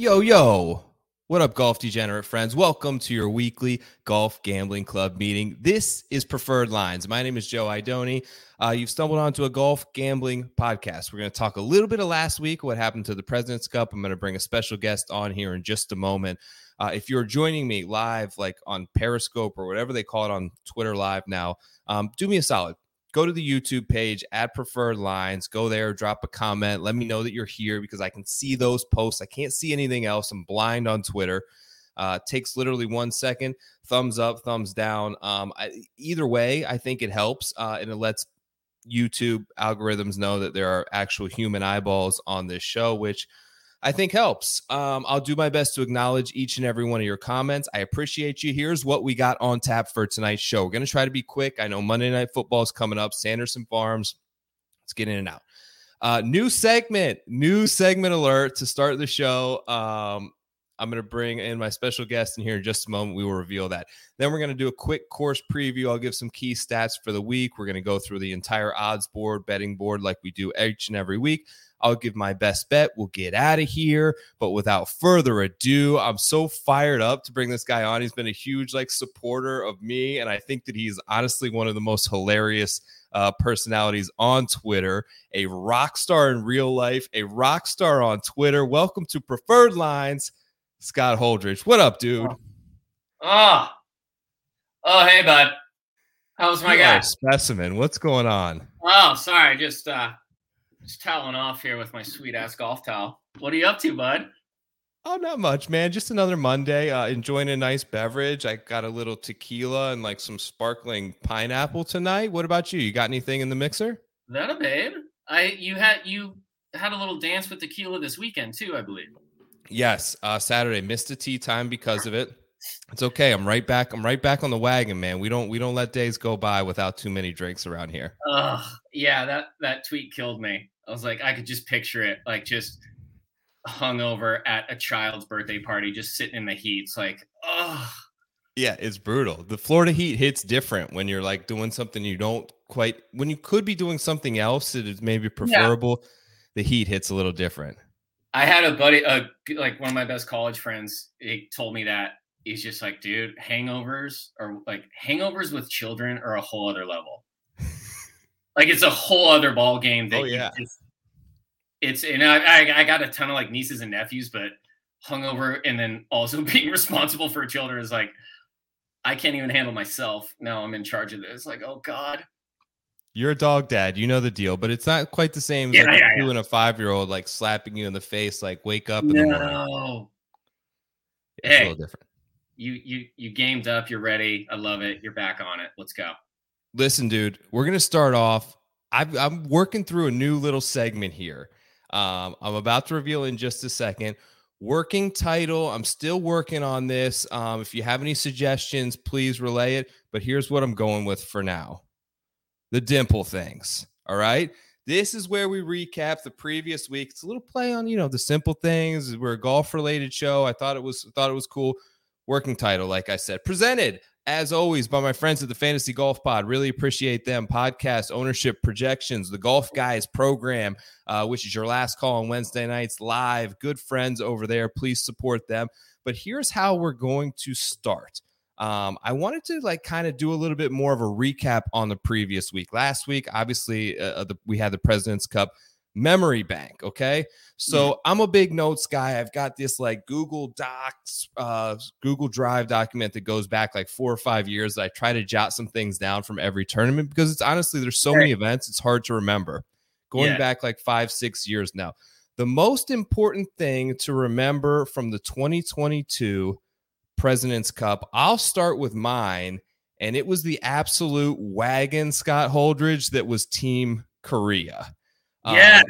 Yo, yo. What up, golf degenerate friends? Welcome to your weekly golf gambling club meeting. This is Preferred Lines. My name is Joe Idoni. Uh, you've stumbled onto a golf gambling podcast. We're going to talk a little bit of last week, what happened to the President's Cup. I'm going to bring a special guest on here in just a moment. Uh, if you're joining me live, like on Periscope or whatever they call it on Twitter Live now, um, do me a solid go to the YouTube page, add preferred lines, go there, drop a comment, let me know that you're here because I can see those posts. I can't see anything else. I'm blind on Twitter. Uh, takes literally one second. Thumbs up, thumbs down. Um, I, either way, I think it helps uh, and it lets YouTube algorithms know that there are actual human eyeballs on this show, which I think helps. Um, I'll do my best to acknowledge each and every one of your comments. I appreciate you. Here's what we got on tap for tonight's show. We're going to try to be quick. I know Monday Night Football is coming up, Sanderson Farms. Let's get in and out. Uh, new segment, new segment alert to start the show. Um, I'm going to bring in my special guest in here in just a moment. We will reveal that. Then we're going to do a quick course preview. I'll give some key stats for the week. We're going to go through the entire odds board, betting board, like we do each and every week. I'll give my best bet. We'll get out of here. But without further ado, I'm so fired up to bring this guy on. He's been a huge like supporter of me, and I think that he's honestly one of the most hilarious uh, personalities on Twitter. A rock star in real life, a rock star on Twitter. Welcome to Preferred Lines, Scott Holdridge. What up, dude? Oh, oh, hey, bud. How's my You guy? specimen. What's going on? Oh, sorry, just uh, just toweling off here with my sweet ass golf towel. What are you up to, bud? Oh, not much, man. Just another Monday. Uh, enjoying a nice beverage. I got a little tequila and like some sparkling pineapple tonight. What about you? You got anything in the mixer? That a babe? I you had you had a little dance with tequila this weekend too, I believe. Yes, uh, Saturday missed a tea time because of it. It's okay. I'm right back. I'm right back on the wagon, man. We don't we don't let days go by without too many drinks around here. Ugh, yeah, that that tweet killed me. I was like, I could just picture it, like just hungover at a child's birthday party, just sitting in the heat. It's like, oh, Yeah, it's brutal. The Florida heat hits different when you're like doing something you don't quite when you could be doing something else that is maybe preferable. The heat hits a little different. I had a buddy, uh, like one of my best college friends. He told me that he's just like, dude, hangovers or like hangovers with children are a whole other level. Like it's a whole other ball game. That Oh, yeah. just- it's and I, I I got a ton of like nieces and nephews, but hungover and then also being responsible for children is like, I can't even handle myself. Now I'm in charge of this. Like, oh god. You're a dog dad, you know the deal, but it's not quite the same as Yeah, like yeah, you and a five year old like slapping you in the face, like wake up in the morning. No. It's a little different. You you you gamed up. You're ready. I love it. You're back on it. Let's go. Listen, dude, we're gonna start off. I've, I'm working through a new little segment here. Um, I'm about to reveal in just a second. Working title. I'm still working on this. Um, if you have any suggestions, please relay it. But here's what I'm going with for now: the dimple things. All right. This is where we recap the previous week. It's a little play on, you know, the simple things. We're a golf related show. I thought it was thought it was cool. Working title, like I said, presented as always by my friends at the Fantasy Golf Pod. Really appreciate them. Podcast ownership projections, the Golf Guys program, uh, which is your last call on Wednesday nights live. Good friends over there. Please support them. But here's how we're going to start. Um, I wanted to like kind of do a little bit more of a recap on the previous week. Last week, obviously, uh, the, we had the President's Cup memory bank. Okay. So I'm a big notes guy. I've got this like Google Docs, uh, Google Drive document that goes back like four or five years. That I try to jot some things down from every tournament because it's honestly, there's so many events, it's hard to remember. Going Yeah. back like five, six years now. The most important thing to remember from the 2022 President's Cup, I'll start with mine. And it was the absolute wagon, Scott Holdridge, that was Team Korea. Um, Yes.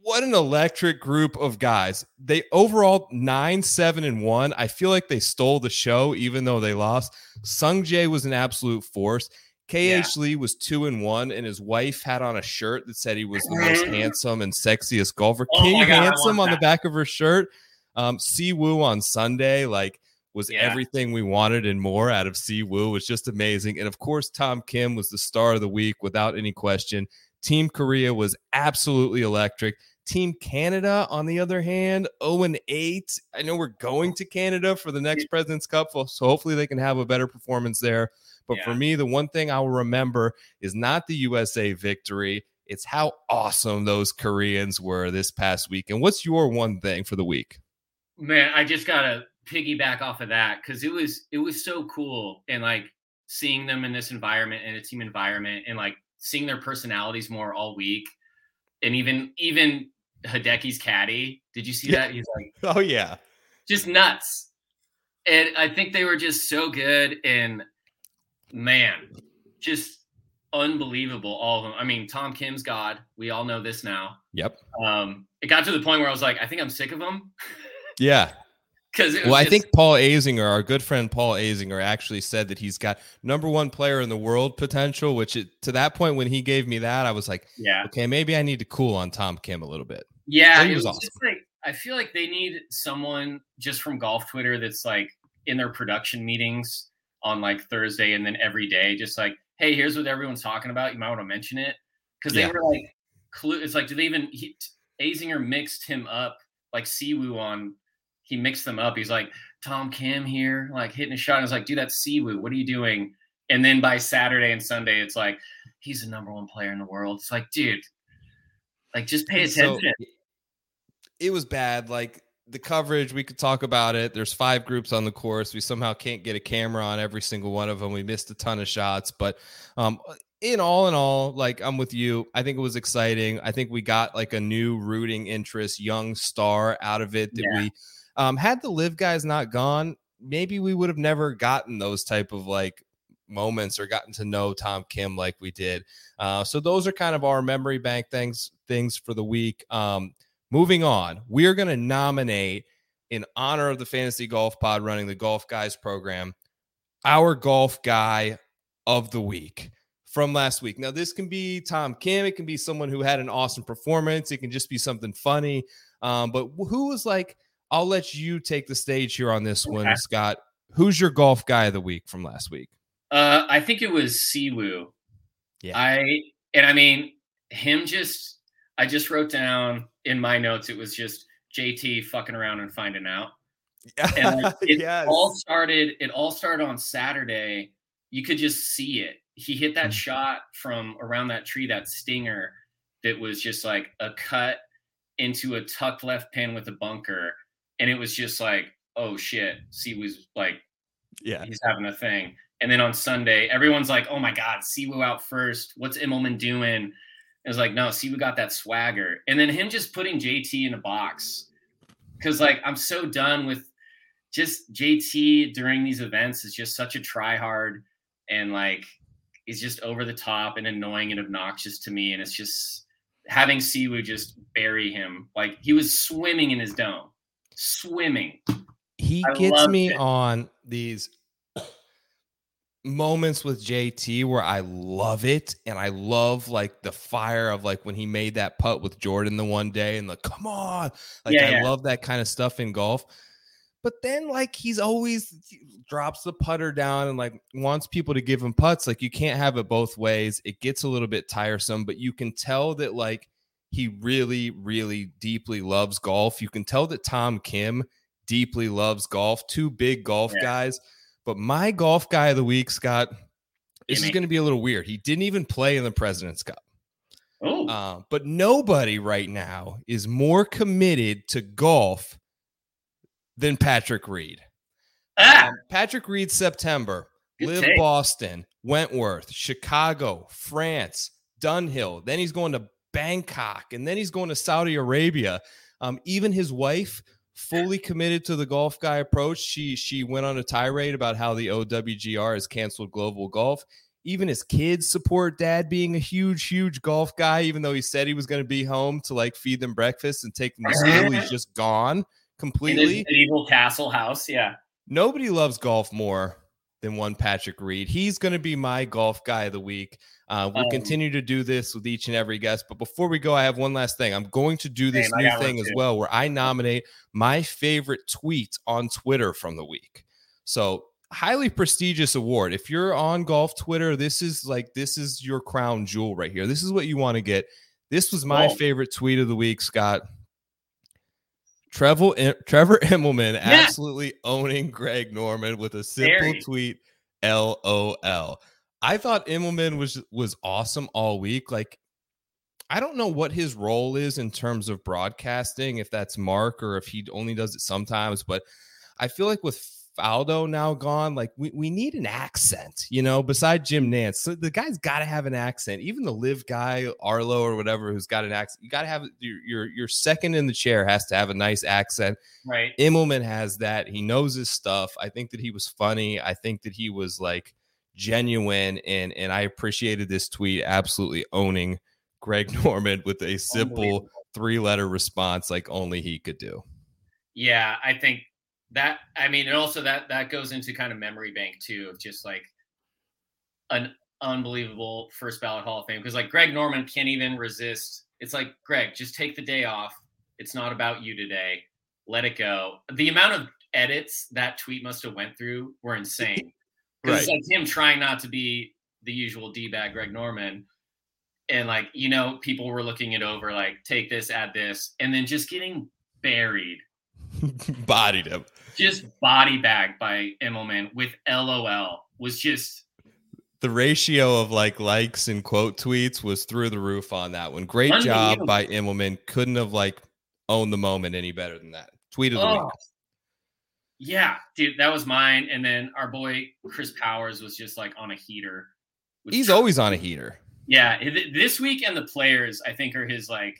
what an electric group of guys. They overall nine, seven, and one. I feel like they stole the show, even though they lost. Sung Jae was an absolute force. KH Yeah. Lee was two and one, and his wife had on a shirt that said he was the most handsome and sexiest golfer. Oh King God, handsome on the back of her shirt. Um, Si Woo on Sunday, like was Yeah. everything we wanted and more out of Si Woo. was just amazing. And of course, Tom Kim was the star of the week without any question. Team Korea was absolutely electric. Team Canada, on the other hand, 0 and 8. I know we're going to Canada for the next President's Cup, so hopefully they can have a better performance there. But for me, the one thing I will remember is not the USA victory. It's how awesome those Koreans were this past week. And what's your one thing for the week? Man, I just gotta piggyback off of that because it was it was so cool and like seeing them in this environment and a team environment and like seeing their personalities more all week. And even even Hideki's caddy, did you see Yeah. that? He's like Oh, yeah. just nuts. And I think they were just so good and man, just unbelievable. All of them. I mean, Tom Kim's God. We all know this now. Yep. Um, it got to the point where I was like, I think I'm sick of them Yeah. Because Well, I think Paul Azinger, our good friend Paul Azinger, actually said that he's got number one player in the world potential. Which it, to that point, when he gave me that, I was like, yeah, okay, maybe I need to cool on Tom Kim a little bit. yeah. He It was was awesome. just like I feel like they need someone just from golf Twitter that's like in their production meetings on like Thursday and then every day, just like, hey, here's what everyone's talking about. You might want to mention it because they Yeah. were like, clue. It's like, do they even? He, Azinger mixed him up like Siwoo on. He mixed them up. He's like Tom Kim here, like hitting a shot. I was like, dude, that's Siwoo. What are you doing? And then by Saturday and Sunday, it's like he's the number one player in the world. It's like, dude, like just pay So, attention. it was bad. Like the coverage, we could talk about it. There's five groups on the course. We somehow can't get a camera on every single one of them. We missed a ton of shots, but um, in all in all, like I'm with you. I think it was exciting. I think we got like a new rooting interest, young star out of it that Yeah. we um, had the LIV guys not gone. Maybe we would have never gotten those type of like moments or gotten to know Tom Kim like we did. Uh, so those are kind of our memory bank things things for the week. Um, moving on, we are going to nominate in honor of the Fantasy Golf Pod running the Golf Guys program, our golf guy of the week from last week. Now, this can be Tom Kim. It can be someone who had an awesome performance. It can just be something funny. Um, but who was like, I'll let you take the stage here on this one, Scott. Who's your golf guy of the week from last week? Uh, I think it was Siwoo. Yeah. I and I mean him just I just wrote down in my notes it was just JT fucking around and finding out. Yeah. And like, it all started it all started on Saturday. You could just see it. He hit that Mhm. shot from around that tree, that stinger that was just like a cut into a tucked left pin with a bunker. And it was just like, oh shit. C was like yeah. he's having a thing. And then on Sunday, everyone's like, "Oh my God, Siwoo out first. What's Immelman doing?" It was like, "No, Siwoo got that swagger." And then him just putting JT in a box, because like I'm so done with just JT during these events is just such a try hard and like he's just over the top and annoying and obnoxious to me. And it's just having Siwoo just bury him like he was swimming in his dome, swimming. he I gets me it. on these moments with JT where I love it and I love like the fire of like when he made that putt with Jordan the one day and like come on like Yeah, I yeah. love that kind of stuff in golf but then like he's always drops the putter down and like wants people to give him putts like you can't have it both ways it gets a little bit tiresome but you can tell that like he really really deeply loves golf you can tell that Tom Kim deeply loves golf two big golf Yeah. guys but my golf guy of the week Scott this is going to be a little weird he didn't even play in the President's Cup Oh, uh, but nobody right now is more committed to golf than Patrick Reed. ah, Um, Patrick Reed, September, Good live take. Boston, Wentworth, Chicago, France, Dunhill. Then he's going to Bangkok, and then he's going to Saudi Arabia. Um, even his wife, fully committed to the golf guy approach. She she went on a tirade about how the OWGR has canceled global golf. even his kids support dad being a huge, huge golf guy, even though he said he was going to be home to like feed them breakfast and take them to school. He's just gone In completely. medieval castle house. Yeah. Nobody loves golf more than one Patrick Reed. He's going to be my golf guy of the week. Uh, we'll Um, continue to do this with each and every guest. But before we go, I have one last thing. I'm going to do this new thing as well where I nominate my favorite tweet on Twitter from the week. So, highly prestigious award. If you're on golf Twitter, this is like, this is your crown jewel right here. This is what you want to get. This was my Cool. favorite tweet of the week, Scott. Trevor Trevor Immelman absolutely owning Greg Norman with a simple tweet. LOL. I thought Immelman was was awesome all week. Like, I don't know what his role is in terms of broadcasting, if that's Mark or if he only does it sometimes, but I feel like with Faldo now gone, like we, we need an accent, you know, beside Jim Nantz. So the guy's got to have an accent. Even the LIV guy, Arlo or whatever, who's got an accent, you got to have your, your your second in the chair has to have a nice accent. Right. Immelman has that. He knows his stuff. I think that he was funny. I think that he was like genuine and and I appreciated this tweet absolutely owning Greg Norman with a simple three letter response like only he could do. Yeah, I think that I mean, and also that that goes into kind of memory bank too of just like an unbelievable first ballot Hall of Fame because like Greg Norman can't even resist. It's like Greg, just take the day off. It's not about you today. Let it go. The amount of edits that tweet must have went through were insane. Because it's like him trying not to be the usual D bag Greg Norman. And like, you know, people were looking it over, like, take this, add this, and then just getting buried Bodied him. just body bagged by Immelman with LOL was just The ratio of like likes and quote tweets was through the roof on that one. Great job by Immelman. Couldn't have like owned the moment any better than that. Tweet of the oh. week. Yeah, dude, that was mine. And then our boy Chris Powers was just like on a heater. He's always on a heater. yeah. This week and the players, I think, are his like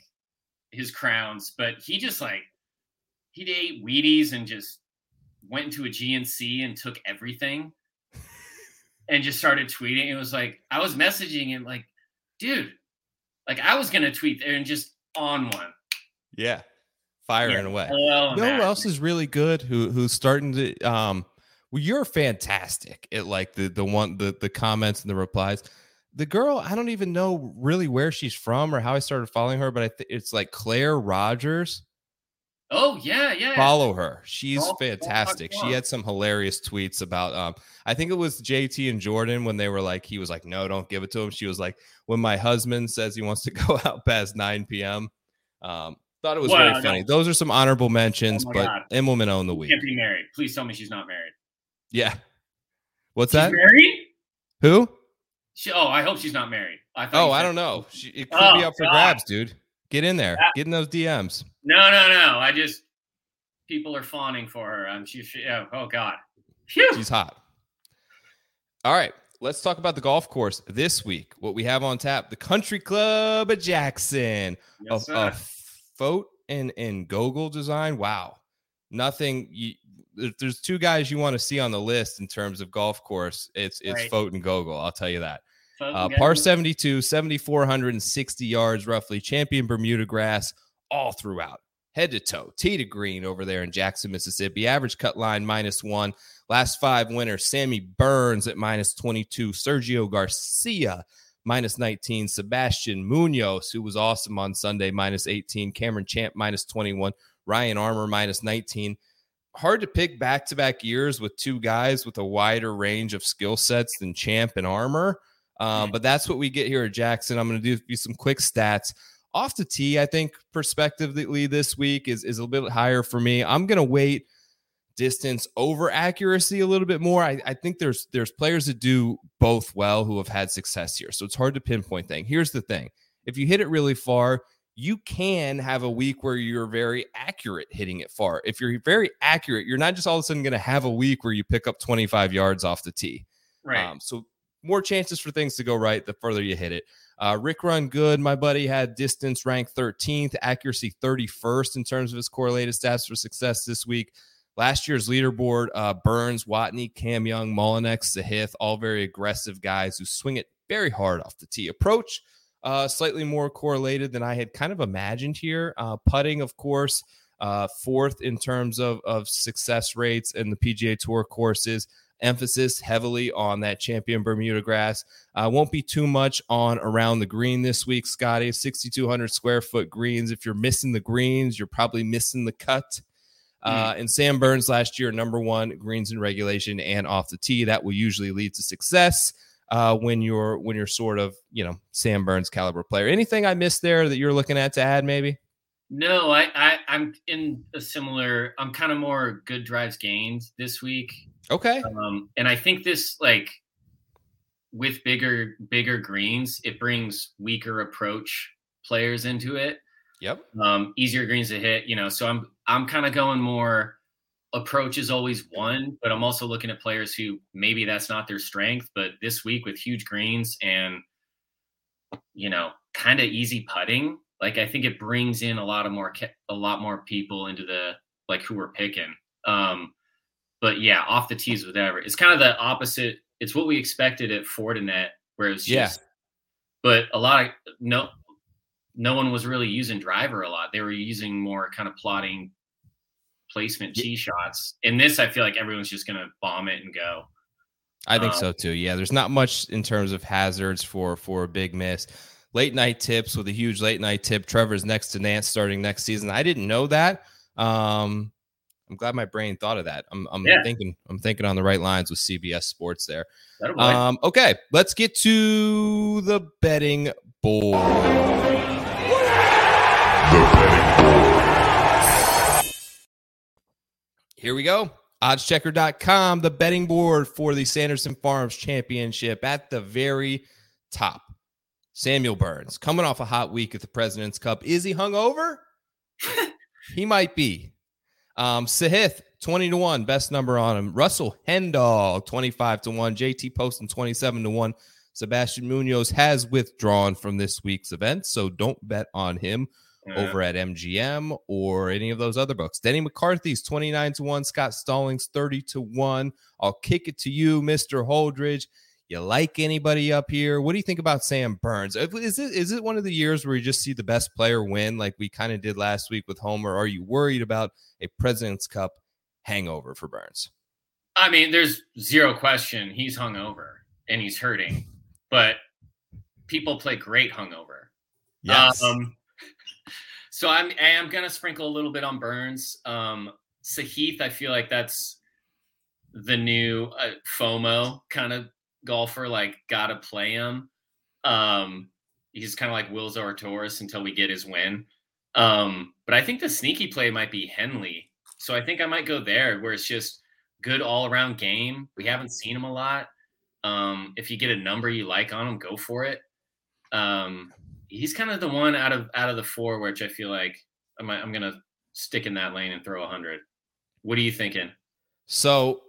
his crowns. But he just like he ate Wheaties and just went into a GNC and took everything and just started tweeting. It was like I was messaging him like, dude, like I was gonna tweet there and just on one. Yeah. Firing away. LOL You know who else is really good? Who who's starting to um well, you're fantastic at like the the one the the comments and the replies. The girl, I don't even know really where she's from or how I started following her, but I think it's like Claire Rogers. Oh yeah, yeah. Follow her. She's golf fantastic. She had some hilarious tweets about um I think it was JT and Jordan when they were like he was like no, don't give it to him. She was like when my husband says he wants to go out past 9 p.m. Um thought it was Wow, very no. funny. Those are some honorable mentions, Oh but God. Immelman owned the week. Can't be married. Please tell me she's not married. Yeah. What's She's that? married? Who? She, oh, I hope she's not married. I thought Oh, I don't know. She, it could Oh, be up for God. grabs, dude. Get in there. That- Get in those DMs. No, no, no. I just people are fawning for her. I'm she, she oh, oh God. Phew. She's hot. All right. Let's talk about the golf course this week. What we have on tap: the Country Club at Jackson, Yes, a, a. Fote and and Gogol design. Wow, nothing. You, there- there's two guys you want to see on the list in terms of golf course. It's it's Right. Fote and Gogol. I'll tell you that. Uh, par 72, 7,460 yards roughly. Champion Bermuda grass all throughout. Head to toe, tee to green over there in Jackson, Mississippi. Average cut line minus one. Last five winners Sammy Burns at minus 22. Sergio Garcia minus 19. Sebastian Munoz, who was awesome on Sunday, minus 18. Cameron Champ minus 21. Ryan Armour minus 19. Hard to pick back to back years with two guys with a wider range of skill sets than Champ and Armour. Um, but that's what we get here at Jackson. I'm going to do, do some quick stats off the tee. I think perspectively this week is, is a little bit higher for me. I'm going to wait distance over accuracy a little bit more. I, I think there's there's players that do both well who have had success here. So it's hard to pinpoint thing. Here's the thing. If you hit it really far, you can have a week where you're very accurate hitting it far. If you're very accurate, you're not just all of a sudden going to have a week where you pick up 25 yards off the tee. right. Um, so more chances for things to go right the further you hit it. Uh, Rick Run Good, my buddy, had distance ranked 13th, accuracy 31st in terms of his correlated stats for success this week. last year's leaderboard, uh, Burns, Watney, Cam Young, Mullinax, Sahith, all very aggressive guys who swing it very hard off the tee. Approach, uh, slightly more correlated than I had kind of imagined here. Uh, putting, of course, uh, fourth in terms of, of success rates in the PGA Tour courses emphasis heavily on that champion Bermuda grass. Uh, won't be too much on around the green this week, Scotty. 6,200 square foot greens. If you're missing the greens, you're probably missing the cut. Uh, and Sam Burns last year, number one greens in regulation and off the tee. That will usually lead to success uh, when you're when you're sort of you know Sam Burns caliber player. Anything I missed there that you're looking at to add, maybe? No, I, I I'm in a similar. I'm kind of more good drives gained this week. Okay. Um, and I think this like with bigger bigger greens, it brings weaker approach players into it. Yep. Um, easier greens to hit, you know. So I'm I'm kind of going more approach is always one, but I'm also looking at players who maybe that's not their strength, but this week with huge greens and you know, kind of easy putting, like I think it brings in a lot of more a lot more people into the like who we're picking. Um but yeah, off the tees, whatever. It's kind of the opposite. It's what we expected at Fortinet, where it's just. Yeah. But a lot of no, no one was really using driver a lot. They were using more kind of plotting placement tee shots. In this, I feel like everyone's just going to bomb it and go. I think um, so too. Yeah, there's not much in terms of hazards for for a big miss. Late night tips with a huge late night tip. Trevor's next to Nantz starting next season. I didn't know that. Um, I'm glad my brain thought of that. I'm, I'm yeah. thinking I'm thinking on the right lines with CBS Sports there. Um, okay, let's get to the betting board. The betting board. Here we go. Oddschecker.com, the betting board for the Sanderson Farms Championship at the very top. Samuel Burns coming off a hot week at the President's Cup. Is he hungover? he might be. Um, Sahith, 20 to 1, best number on him. Russell Henley, 25 to 1. JT Poston, 27 to 1. Sebastian Munoz has withdrawn from this week's event, so don't bet on him yeah. over at MGM or any of those other books. Denny McCarthy's 29 to 1. Scott Stallings, 30 to 1. I'll kick it to you, Mr. Holdridge. You like anybody up here? What do you think about Sam Burns? Is it is it one of the years where you just see the best player win, like we kind of did last week with Homa? Are you worried about a President's Cup hangover for Burns? I mean, there's zero question he's hungover and he's hurting, but people play great hungover. Yes. Um, so I'm I am gonna sprinkle a little bit on Burns. Um, Sahith, I feel like that's the new uh, FOMO kind of golfer, like gotta play him. Um, he's kind of like Will Zalatoris until we get his win. Um, but I think the sneaky play might be Henley. So I think I might go there where it's just good all around game. We haven't seen him a lot. Um, if you get a number you like on him, go for it. Um, he's kind of the one out of out of the four which I feel like I'm I'm gonna stick in that lane and throw a hundred. What are you thinking? So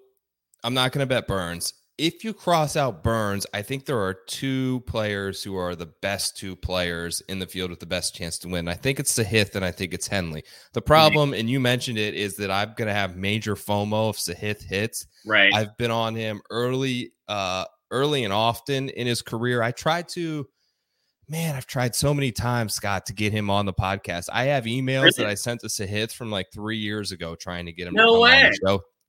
I'm not gonna bet Burns if you cross out Burns, I think there are two players who are the best two players in the field with the best chance to win. I think it's Sahith and I think it's Henley. The problem, and you mentioned it, is that I'm going to have major FOMO if Sahith hits. Right. I've been on him early, uh, early and often in his career. I tried to, man, I've tried so many times, Scott, to get him on the podcast. I have emails really? that I sent to Sahith from like three years ago trying to get him. No way.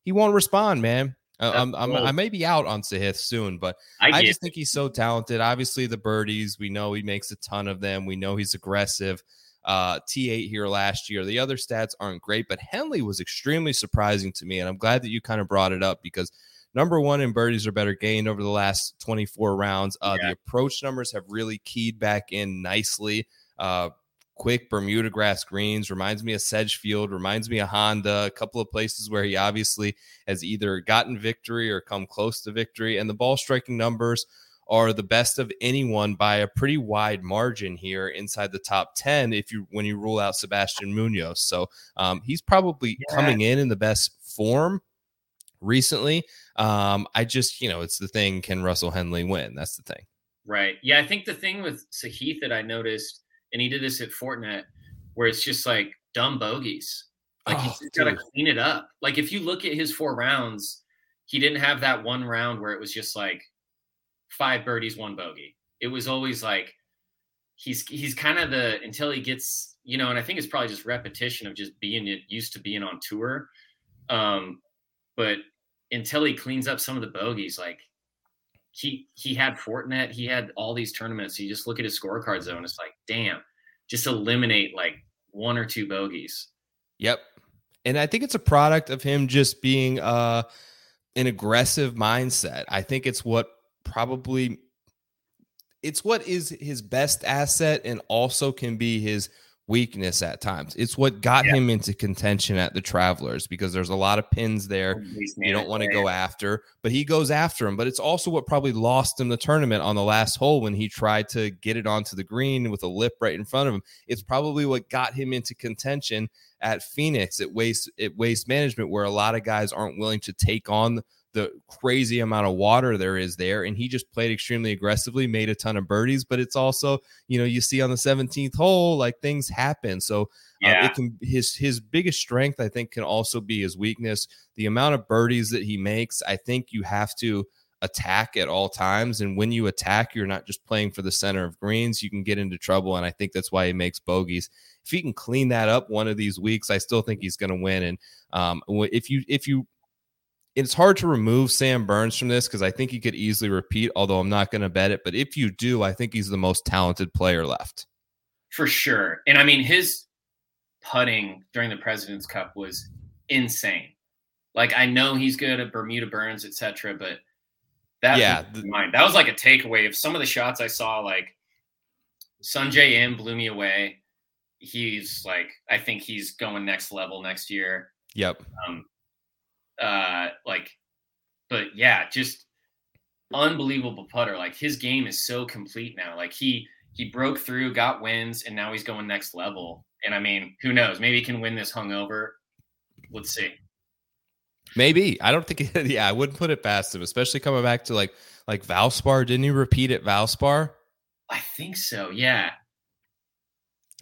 He won't respond, man. Uh, I'm, I'm, i may be out on Sahith soon, but I, I just think he's so talented. Obviously, the birdies, we know he makes a ton of them. We know he's aggressive. Uh, T8 here last year. The other stats aren't great, but Henley was extremely surprising to me. And I'm glad that you kind of brought it up because number one in birdies are better gained over the last 24 rounds. Uh, yeah. The approach numbers have really keyed back in nicely. Uh, quick Bermuda grass greens. Reminds me of Sedgefield, reminds me of Honda, a couple of places where he obviously has either gotten victory or come close to victory. And the ball striking numbers are the best of anyone by a pretty wide margin here inside the top 10 if you when you rule out Sebastian Munoz. So um, he's probably yeah. coming in in the best form recently. Um, I just, you know, it's the thing can Russell Henley win? That's the thing. Right. Yeah, I think the thing with Sahith that I noticed and he did this at Fortinet, where it's just like dumb bogeys. Like Oh, he's just got to clean it up. Like if you look at his four rounds, he didn't have that one round where it was just like five birdies, one bogey. It was always like he's he's kind of the until he gets you know, and I think it's probably just repetition of just being used to being on tour. Um, but until he cleans up some of the bogeys, like he he had Fortinet, he had all these tournaments. You just look at his scorecard zone, it's like, damn, just eliminate like one or two bogeys. Yep. And I think it's a product of him just being uh an aggressive mindset. I think it's what probably it's what is his best asset and also can be his weakness at times. It's what got Yeah. him into contention at the Travelers because there's a lot of pins there you don't want to go after, but he goes after him. But it's also what probably lost him the tournament on the last hole when he tried to get it onto the green with a lip right in front of him. It's probably what got him into contention at Phoenix at waste at waste management, where a lot of guys aren't willing to take on the crazy amount of water there is there. And he just played extremely aggressively, made a ton of birdies, but it's also, you know, you see on the 17th hole, like things happen. So uh, it can his his biggest strength, I think, can also be his weakness. The amount of birdies that he makes, I think you have to attack at all times. And when you attack, you're not just playing for the center of greens. You can get into trouble, and I think that's why he makes bogeys. If he can clean that up one of these weeks, I still think he's going to win. And um, if you if you it's hard to remove Sam Burns from this because I think he could easily repeat, although I'm not going to bet it. But if you do, I think he's the most talented player left. for sure. And I mean, his putting during the President's Cup was insane. Like I know he's good at Bermuda Burns, etc., but that Yeah, mind. that was like a takeaway of some of the shots I saw. Like Sungjae Im blew me away. He's like, I think he's going next level next year. Yep. Um, uh, like, but yeah, just unbelievable putter. Like his game is so complete now. Like he he broke through, got wins, and now he's going next level. And I mean, who knows? Maybe he can win this hungover. Let's see. Maybe I don't think. Yeah, I wouldn't put it past him, especially coming back to like like Valspar. Didn't he repeat at Valspar? I think so. Yeah.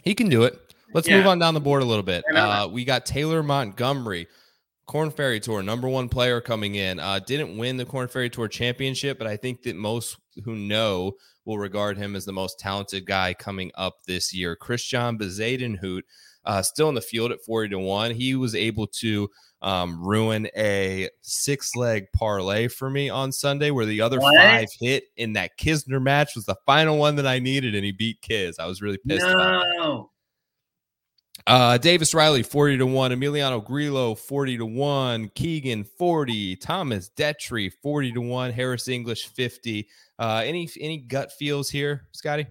He can do it. Let's Yeah. move on down the board a little bit. Uh, we got Taylor Montgomery, Corn Ferry Tour, number one player coming in. Uh, didn't win the Corn Ferry Tour championship, but I think that most who know will regard him as the most talented guy coming up this year. Christiaan Bezuidenhout, uh, still in the field at 40 to 1. He was able to um, ruin a six leg parlay for me on Sunday where the other What? five hit in that Kisner match was the final one that I needed, and he beat Kiz. I was really pissed about that. Uh, Davis Riley, 40 to 1. Emiliano Grillo, 40 to 1. Keegan, 40. Thomas Detry, 40 to 1. Harris English, 50. Uh, any any gut feels here, Scotty?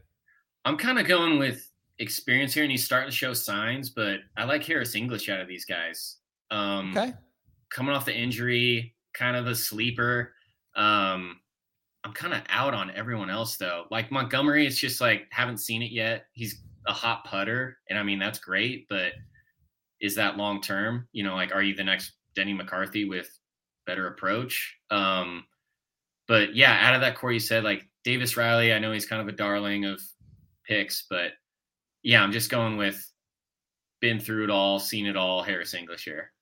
I'm kind of going with experience here, and he's starting to show signs. But I like Harris English out of these guys. Um, Okay. coming off the injury, kind of a sleeper. Um, I'm kind of out on everyone else though. Like Montgomery, it's just like haven't seen it yet. He's a hot putter, and I mean that's great, but is that long term? You know, like are you the next Denny McCarthy with better approach? Um, but yeah, out of that core, you said like Davis Riley. I know he's kind of a darling of picks, but yeah, I'm just going with been through it all, seen it all. Harris English here.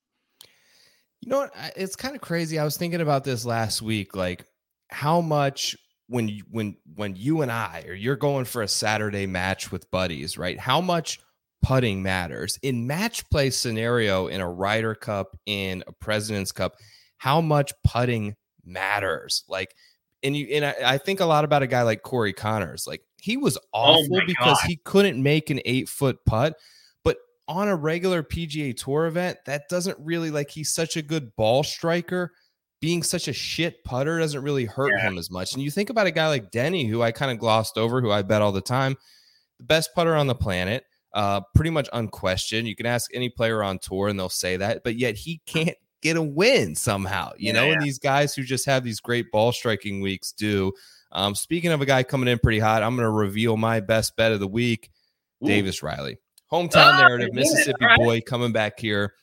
You know what? It's kind of crazy. I was thinking about this last week, like how much when you, when when you and I or you're going for a Saturday match with buddies, right? How much putting matters in match play scenario in a Ryder Cup in a President's Cup. How much putting matters, like. And you and I, I think a lot about a guy like Corey Conners. Like he was oh awful Oh because God. he couldn't make an eight foot putt. But on a regular PGA Tour event, that doesn't really like he's such a good ball striker. Being such a shit putter doesn't really hurt Yeah. him as much. And you think about a guy like Denny, who I kind of glossed over, who I bet all the time, the best putter on the planet, uh, pretty much unquestioned. You can ask any player on tour and they'll say that, but yet he can't get a win somehow, you know. Yeah. And these guys who just have these great ball striking weeks do. Um, speaking of a guy coming in pretty hot, I'm going to reveal my best bet of the week. Ooh. Davis Riley. Hometown Ah, narrative, I get it. Mississippi right. boy coming back here.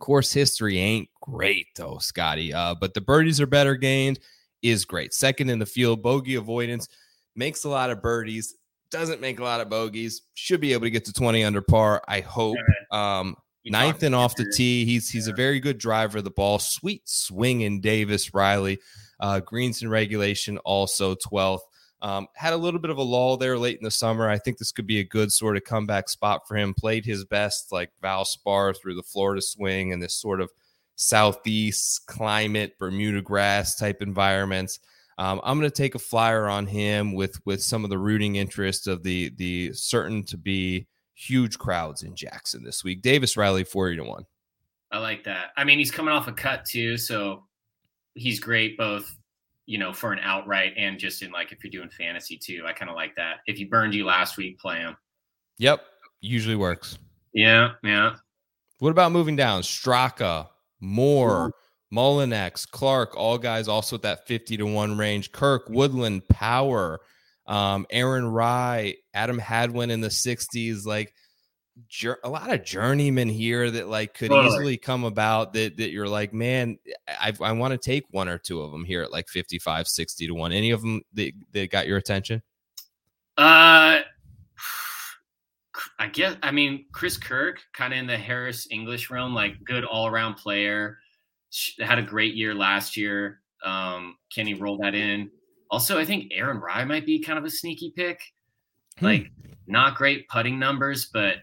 Course history ain't great though, Scotty. Uh, but the birdies are better gained, is great. Second in the field, bogey avoidance, makes a lot of birdies, doesn't make a lot of bogeys, should be able to get to 20 under par, I hope. Um, ninth and off the tee. He's he's a very good driver of the ball. Sweet swing in Davis Riley. Uh, greens in regulation also 12th. Um, had a little bit of a lull there late in the summer. I think this could be a good sort of comeback spot for him. Played his best like Valspar through the Florida swing and this sort of southeast climate, Bermuda grass type environments. Um, I'm going to take a flyer on him with with some of the rooting interest of the the certain to be huge crowds in Jackson this week. Davis Riley, 40 to 1. I like that. I mean, he's coming off a cut too, so he's great both, you know, for an outright and just in like if you're doing fantasy too. I kind of like that. If he burned you last week, play him. Yep, usually works. Yeah, yeah. What about moving down? Straka, Moore, Mullinax, Clark, all guys also at that 50 to 1 range. Kirk, Woodland, Power, um, Aaron Rai, Adam Hadwin in the 60s. Like a lot of journeymen here that like could Totally. easily come about that that you're like, man, I, I want to take one or two of them here at like 55, 60 to 1. Any of them that, that got your attention? Uh, I guess I mean Chris Kirk, kind of in the Harris English realm, like good all around player. Had a great year last year. Um, can he roll that in? Also, I think Aaron Rai might be kind of a sneaky pick. Hmm. Like not great putting numbers, but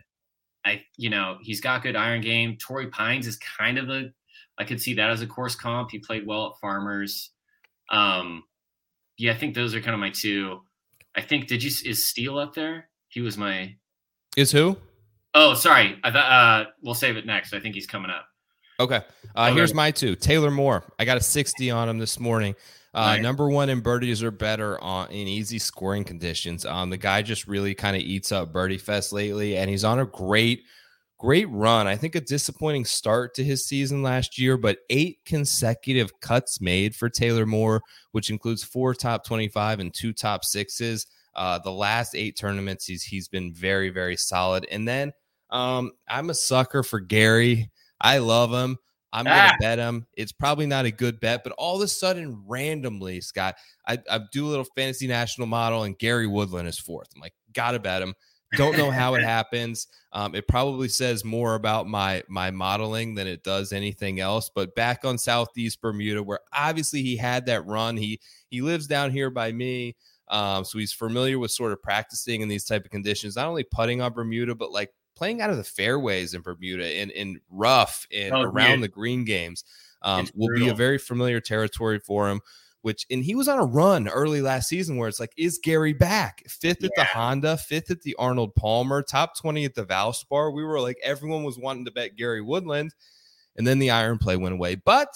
I, you know, he's got good iron game. Torrey Pines is kind of a, I could see that as a course comp. He played well at Farmers. Um, yeah, I think those are kind of my two. I think did you is Steele up there? He was my. Is who? Oh, sorry. I thought uh, we'll save it next. I think he's coming up. Okay. Uh, Okay. Here's my two. Taylor Moore. I got a 60 on him this morning. Uh, Nice. Number one in birdies are better on in easy scoring conditions. Um, the guy just really kind of eats up birdie fest lately, and he's on a great, great run. I think a disappointing start to his season last year, but eight consecutive cuts made for Taylor Moore, which includes four top 25 and two top sixes. Uh, the last eight tournaments, he's he's been very, very solid. And then um, I'm a sucker for Gary. I love him. I'm gonna Ah. bet him. It's probably not a good bet, but all of a sudden, randomly, Scott, I, I do a little fantasy national model, and Gary Woodland is fourth. I'm like, gotta bet him. Don't know how it happens. Um, it probably says more about my my modeling than it does anything else. But back on Southeast Bermuda, where obviously he had that run, he he lives down here by me. Um, so he's familiar with sort of practicing in these type of conditions, not only putting on Bermuda, but like playing out of the fairways in Bermuda in in rough and Oh, around dude. the green games. Um, will be a very familiar territory for him. Which and he was on a run early last season where it's like, is Gary back? Fifth at the Honda, fifth at the Arnold Palmer, top 20 at the Valspar. We were like, everyone was wanting to bet Gary Woodland. And then the iron play went away. But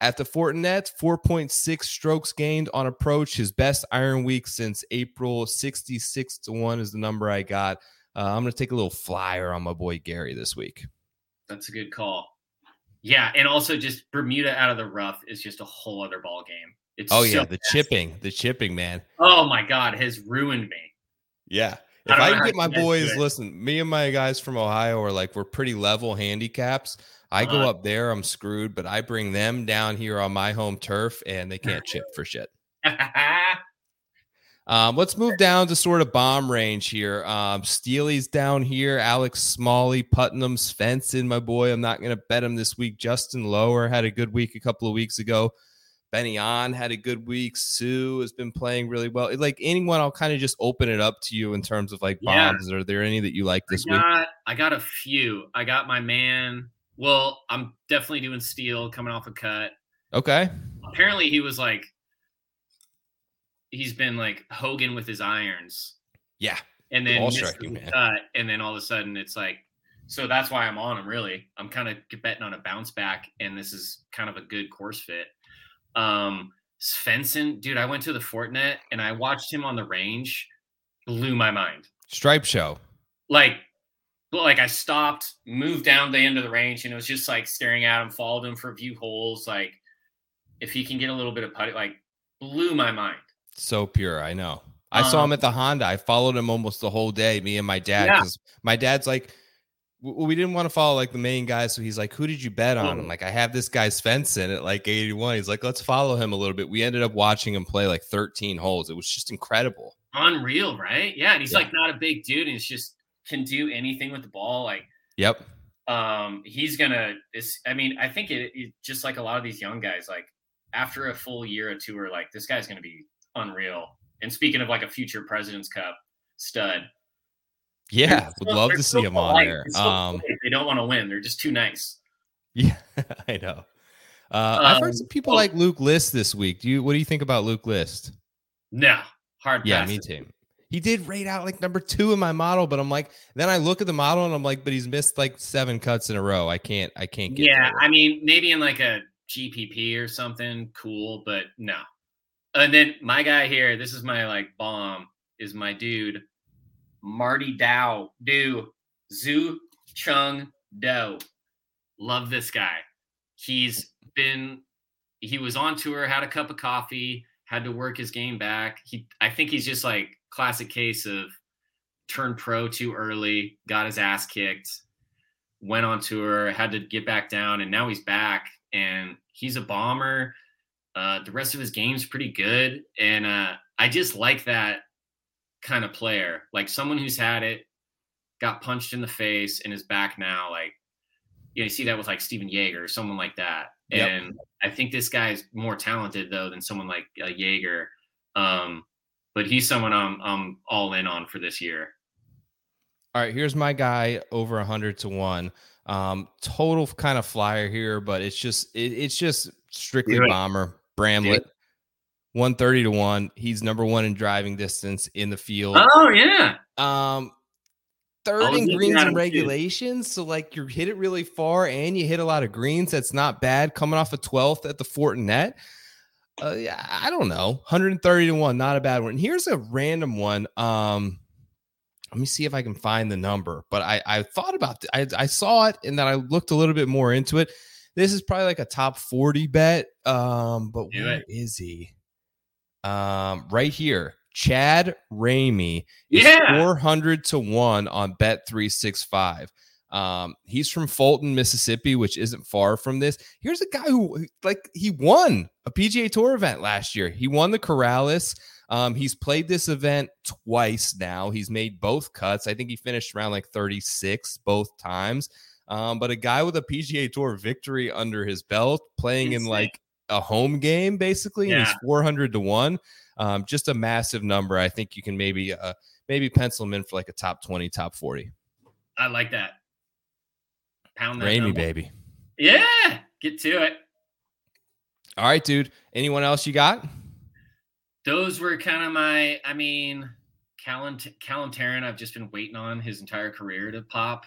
at the Fortinet, 4.6 strokes gained on approach. His best iron week since April. 66 to 1 is the number I got. Uh, I'm going to take a little flyer on my boy Gary this week. That's a good call. Yeah, and also just Bermuda out of the rough is just a whole other ball game. It's Oh, so yeah. The nasty. chipping, the chipping, man. Oh my god, has ruined me. Yeah. If I how get my you guys do boys, listen, me and my guys from Ohio are like, we're pretty level handicaps. I go Uh-huh. up there, I'm screwed, but I bring them down here on my home turf and they can't chip for shit. Um, let's move down to sort of bomb range here. Um, Steely's down here. Alex Smalley, Putnam, Svensson, my boy. I'm not going to bet him this week. Justin Lower had a good week a couple of weeks ago. Benny On had a good week. Sue has been playing really well. Like anyone, I'll kind of just open it up to you in terms of like Yeah. bombs. Are there any that you like this I week? I got a few. I got my man. Well, I'm definitely doing Steele coming off a cut. Okay. Apparently he was like he's been like Hogan with his irons. Yeah. And then striking, cut, and then all of a sudden it's like so that's why I'm on him really. I'm kind of betting on a bounce back and this is kind of a good course fit. Um Svensson, dude, I went to the Fortinet and I watched him on the range, blew my mind. Stripe show. like like I stopped, moved down the end of the range, and it was just like staring at him, followed him for a few holes. Like if he can get a little bit of putting, like blew my mind. So pure. I know. I saw Um, him at the Honda. I followed him almost the whole day, me and my dad, Yeah. my dad's like, we didn't want to follow like the main guy. So he's like, who did you bet on? I'm Oh. like, I have this guy's Svensson at like 81. He's like, let's follow him a little bit. We ended up watching him play like 13 holes. It was just incredible. Unreal, right? Yeah, and he's Yeah. like not a big dude, and he's just can do anything with the ball. Like Yep. Um, he's gonna. I mean, I think it, it just like a lot of these young guys, like after a full year or two, are like this guy's gonna be unreal. And speaking of like a future President's Cup stud, Yeah, would love to see him on there. Um, they don't want to win. They're just too nice. yeah, I know. Uh, I've heard Um, some people oh. like Luke List this week. Do you? What do you think about Luke List? No, hard. Yeah, me too. He did rate out like number two in my model, but I'm like, then I look at the model and I'm like, but he's missed like seven cuts in a row. I can't, I can't get. Yeah. I mean, maybe in like a GPP or something, cool, but no. And then my guy here, this is my like bomb, is my dude, Marty Dou, do Zhu Chung Do. Love this guy. He's been, he was on tour, had a cup of coffee, had to work his game back. He, I think he's just like classic case of turned pro too early, got his ass kicked went on tour, had to get back down, and now he's back and he's a bomber. Uh, the rest of his game's pretty good, and uh, I just like that kind of player, like someone who's had it, got punched in the face, and is back now. Like you, know, you see that with like Stephan Jaeger, someone like that. Yep. And I think this guy's more talented though than someone like uh, Yeager. Um, but he's someone I'm I'm all in on for this year. All right, here's my guy over 100 to 1. Um total kind of flyer here, but it's just it, it's just strictly bomber. Bramlett 130 to 1. He's number 1 in driving distance in the field. Oh yeah, Um third in greens and him, too. regulations, so like you hit it really far and you hit a lot of greens. That's not bad coming off a 12th at the Fortinet. Uh, yeah, I don't know. 130 to 1, not a bad one. Here's a random one. Um let me see if I can find the number. But I, I thought about th- I, I saw it and then I looked a little bit more into it. This is probably like a top 40 bet. Um, but Do where it. is he? Um, right here. Chad Ramey is Yeah. 400 to 1 on bet 365. Um, he's from Fulton, Mississippi, which isn't far from this. Here's a guy who like he won a PGA Tour event last year. He won the Corales. Um, he's played this event twice now. He's made both cuts. I think he finished around like 36 both times. Um, but a guy with a PGA Tour victory under his belt, playing in like a home game basically, and he's 400 to one. Um, just a massive number. I think you can maybe uh, maybe pencil him in for like a top 20, top 40. I like that. Pound that. Ramey, baby. Yeah, get to it. All right, dude. Anyone else you got? Those were kind of my. I mean, Callum Callum Tarren. I've just been waiting on his entire career to pop.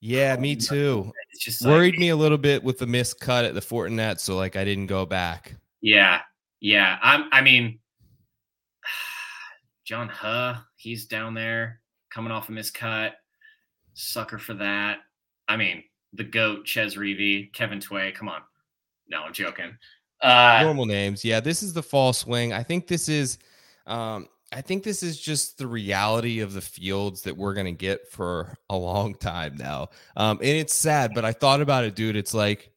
Yeah, me Um, too. It's just like, Worried me a little bit with the missed cut at the Fortinet, so like I didn't go back. Yeah, yeah. I'm. I mean, John Huh. He's down there coming off a miscut. Sucker for that. I mean, the goat Chez Reavie, Kevin Tway. Come on. No, I'm joking. Uh, Normal names. Yeah, this is the fall swing. I think this is um I think this is just the reality of the fields that we're gonna get for a long time now. Um, and it's sad, but I thought about it, dude. It's like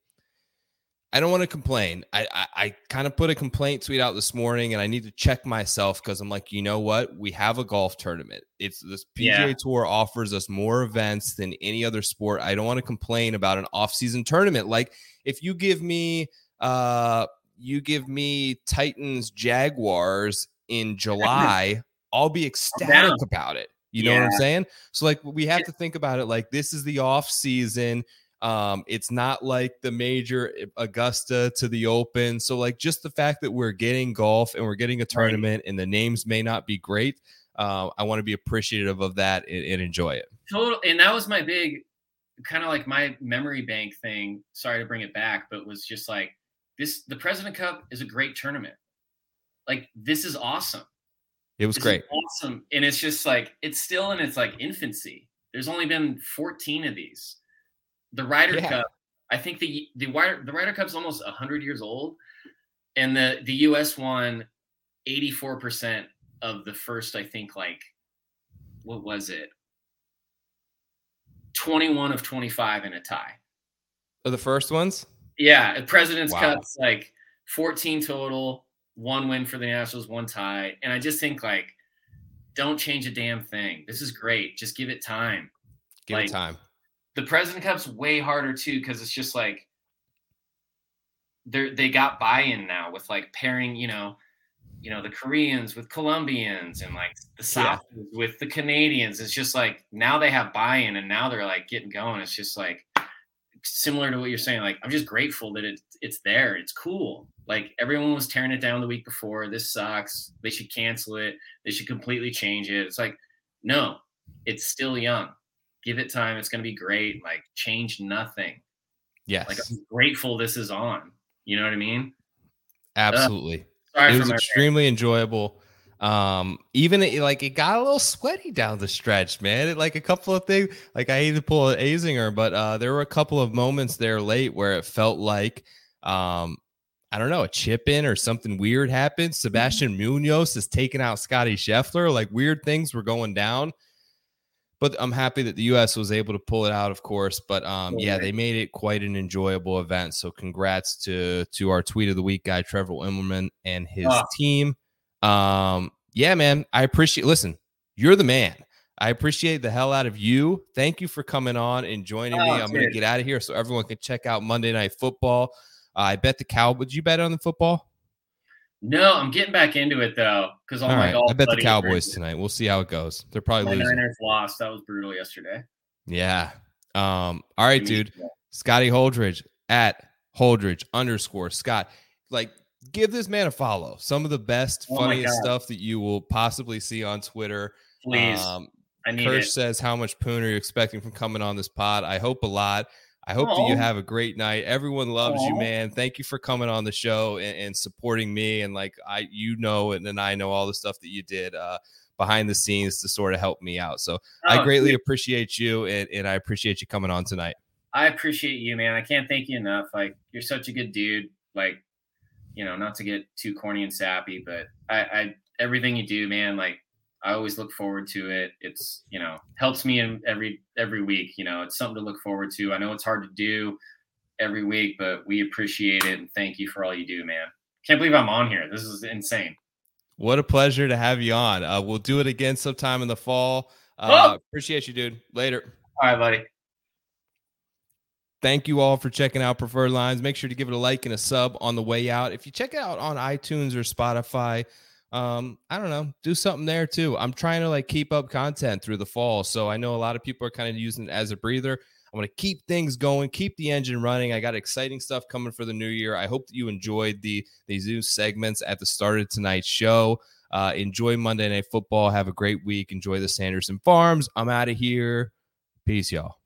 I don't want to complain. I I, I kind of put a complaint tweet out this morning, and I need to check myself because I'm like, you know what? We have a golf tournament. It's this PGA Yeah. Tour offers us more events than any other sport. I don't want to complain about an off-season tournament. Like if you give me uh you give me Titans Jaguars in July, I'll be ecstatic about it. You know what I'm saying? So like we have to think about it like this is the off season. Um, it's not like the major eh, Augusta to the Open. So like just the fact that we're getting golf and we're getting a tournament and the names may not be great. Uh, I want to be appreciative of that and, and enjoy it. total and that was my big kind of like my memory bank thing sorry to bring it back but was just like this the president cup is a great tournament like this is awesome It was This great. awesome and it's just like it's still in its like infancy there's only been 14 of these the Ryder Yeah. Cup I think the the Ryder the Ryder Cup's almost 100 years old and the the US won 84% of the first I think like what was it 21 of 25 in a tie. Are the first ones? Yeah, President's Wow. Cup's like 14 total, one win for the Nationals, one tie. And I just think like don't change a damn thing. This is great. Just give it time. Give Like, it time. the President Cup's way harder too because it's just like they they got buy-in now with like pairing, you know, you know the Koreans with Colombians and like the South yeah. with the Canadians. It's just like now they have buy-in and now they're like getting going. It's just like similar to what you're saying. Like I'm just grateful that it's it's there. It's cool. Like everyone was tearing it down the week before. This sucks. They should cancel it. They should completely change it. It's like no, it's still young. Give it time. It's going to be great. Like change nothing. Yes. Like I'm grateful this is on. You know what I mean? Absolutely. Uh, it was extremely enjoyable. Um, even it, like it got a little sweaty down the stretch, man. It, like a couple of things, like I hate to pull an Azinger, but uh, there were a couple of moments there late where it felt like, um, I don't know, a chip in or something weird happened. Mm-hmm. Sebastian Munoz is taking out Scotty Scheffler. Like weird things were going down but I'm happy that the U.S. was able to pull it out, of course. But um, yeah, they made it quite an enjoyable event. So congrats to to our tweet of the week guy Trevor Immelman and his oh. team. Um, yeah, man, I appreciate. Listen, you're the man. I appreciate the hell out of you. Thank you for coming on and joining oh, me. I'm to get out of here so everyone can check out Monday Night Football. Uh, I bet the cow. Would you bet on the football? No, I'm getting back into it though because all, all, my right. I bet the Cowboys tonight. We'll see how it goes. They're probably my losing. Niners lost. That was brutal yesterday. Yeah. Um. All right, dude. Scotty Holdridge at Holdridge underscore Scott. Like, give this man a follow. Some of the best, oh funniest stuff that you will possibly see on Twitter. Please. Um, I need Kirsch it. says, "How much poon are you expecting from coming on this pod?" I hope a lot. I hope Aww. that you have a great night. Everyone loves Aww. you, man. Thank you for coming on the show and, and, supporting me. And like I, you know, and then I know all the stuff that you did uh, behind the scenes to sort of help me out. So oh, I greatly dude. appreciate you, and, and I appreciate you coming on tonight. I appreciate you, man. I can't thank you enough. Like you're such a good dude. Like, you know, not to get too corny and sappy, but I, I everything you do, man. Like I always look forward to it. It's you know helps me in every every week. You know, it's something to look forward to. I know it's hard to do every week, but we appreciate it and thank you for all you do, man. Can't believe I'm on here. This is insane. What a pleasure to have you on. Uh, we'll do it again sometime in the fall. Uh, oh! Appreciate you, dude. Later. All right, buddy. Thank you all for checking out Preferred Lines. Make sure to give it a like and a sub on the way out. If you check it out on iTunes or Spotify, um i don't know do something there too. I'm trying to like keep up content through the fall so i know a lot of people are kind of using it as a breather. I want to keep things going keep the engine running. I got exciting stuff coming for the new year. I hope that you enjoyed the these new segments at the start of tonight's show. Uh enjoy monday night football. Have a great week. Enjoy the sanderson farms. I'm out of here. Peace y'all